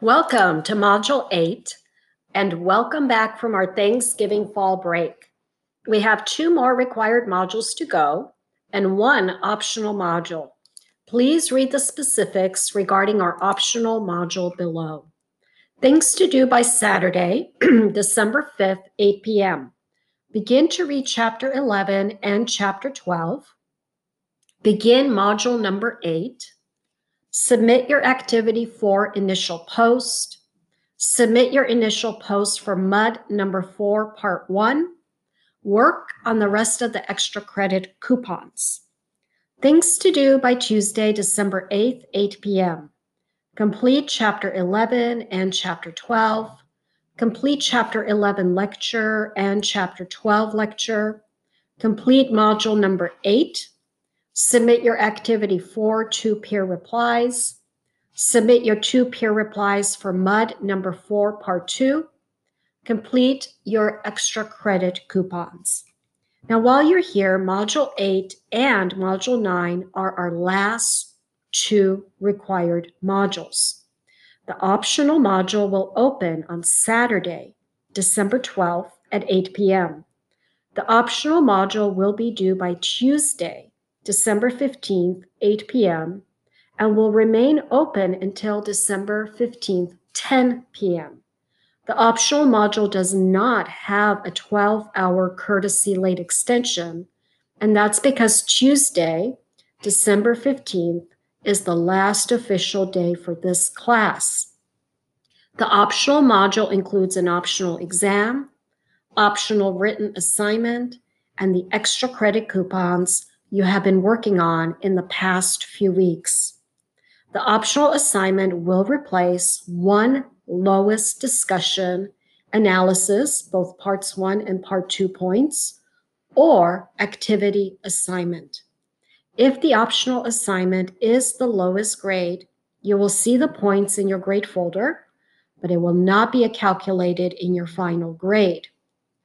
Welcome to Module 8 and welcome back from our Thanksgiving fall break. We have two more required modules to go and one optional module. Please read the specifics regarding our optional module below. Things to do by Saturday, December 5th, 8 p.m. Begin to read Chapter 11 and Chapter 12. Begin Module number 8 Submit your activity for initial post. Submit your initial post for MUD number four, part one. Work on the rest of the extra credit coupons. Things to do by Tuesday, December 8th, 8 p.m. Complete chapter 11 and chapter 12. Complete chapter 11 lecture and chapter 12 lecture. Complete module number 8 Submit your activity for two peer replies. Submit your two peer replies for MUD number four, part two. Complete your extra credit coupons. Now, while you're here, Module 8 and Module 9 are our last two required modules. The optional module will open on Saturday, December 12th at 8 p.m. The optional module will be due by Tuesday, December 15th, 8 p.m., and will remain open until December 15th, 10 p.m. The optional module does not have a 12 hour courtesy late extension, and that's because Tuesday, December 15th, is the last official day for this class. The optional module includes an optional exam, optional written assignment, and the extra credit coupons you have been working on in the past few weeks. The optional assignment will replace one lowest discussion analysis, both parts one and part two points, or activity assignment. If the optional assignment is the lowest grade, you will see the points in your grade folder, but it will not be calculated in your final grade.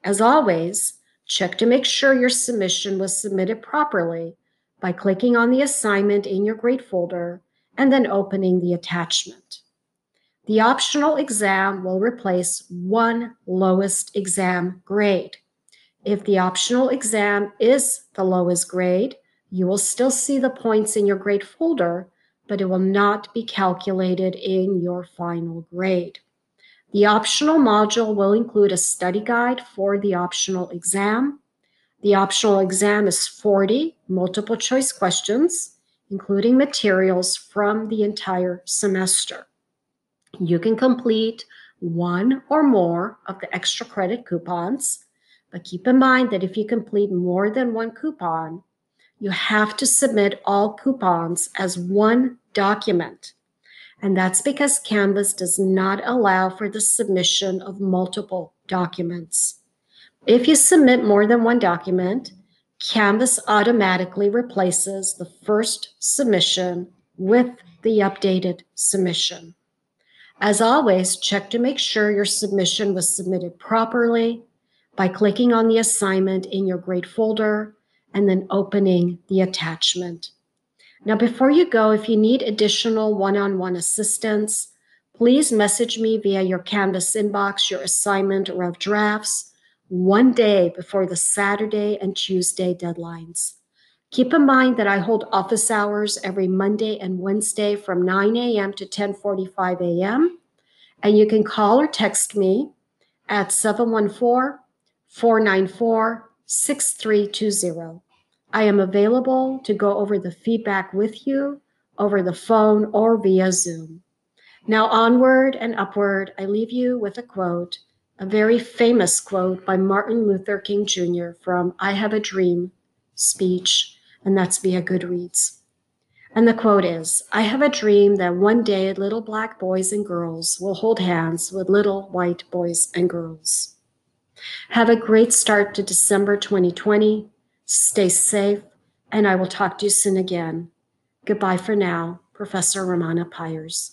As always, Check to make sure your submission was submitted properly by clicking on the assignment in your grade folder and then opening the attachment. The optional exam will replace one lowest exam grade. If the optional exam is the lowest grade, you will still see the points in your grade folder, but it will not be calculated in your final grade. The optional module will include a study guide for the optional exam. The optional exam is 40 multiple choice questions, including materials from the entire semester. You can complete one or more of the extra credit coupons, but keep in mind that if you complete more than one coupon, you have to submit all coupons as one document and that's because Canvas does not allow for the submission of multiple documents. If you submit more than one document, Canvas automatically replaces the first submission with the updated submission. As always, check to make sure your submission was submitted properly by clicking on the assignment in your grade folder and then opening the attachment. Now, before you go, if you need additional one on one assistance, please message me via your Canvas inbox your assignment or rough drafts one day before the Saturday and Tuesday deadlines. Keep in mind that I hold office hours every Monday and Wednesday from 9 a.m. to 10:45 a.m. And you can call or text me at 714 494 6320. I am available to go over the feedback with you over the phone or via Zoom. Now, onward and upward, I leave you with a quote, a very famous quote by Martin Luther King Jr. from I Have a Dream speech, and that's via Goodreads. And the quote is I have a dream that one day little black boys and girls will hold hands with little white boys and girls. Have a great start to December 2020. Stay safe, and I will talk to you soon again. Goodbye for now, Professor Romana Pyers.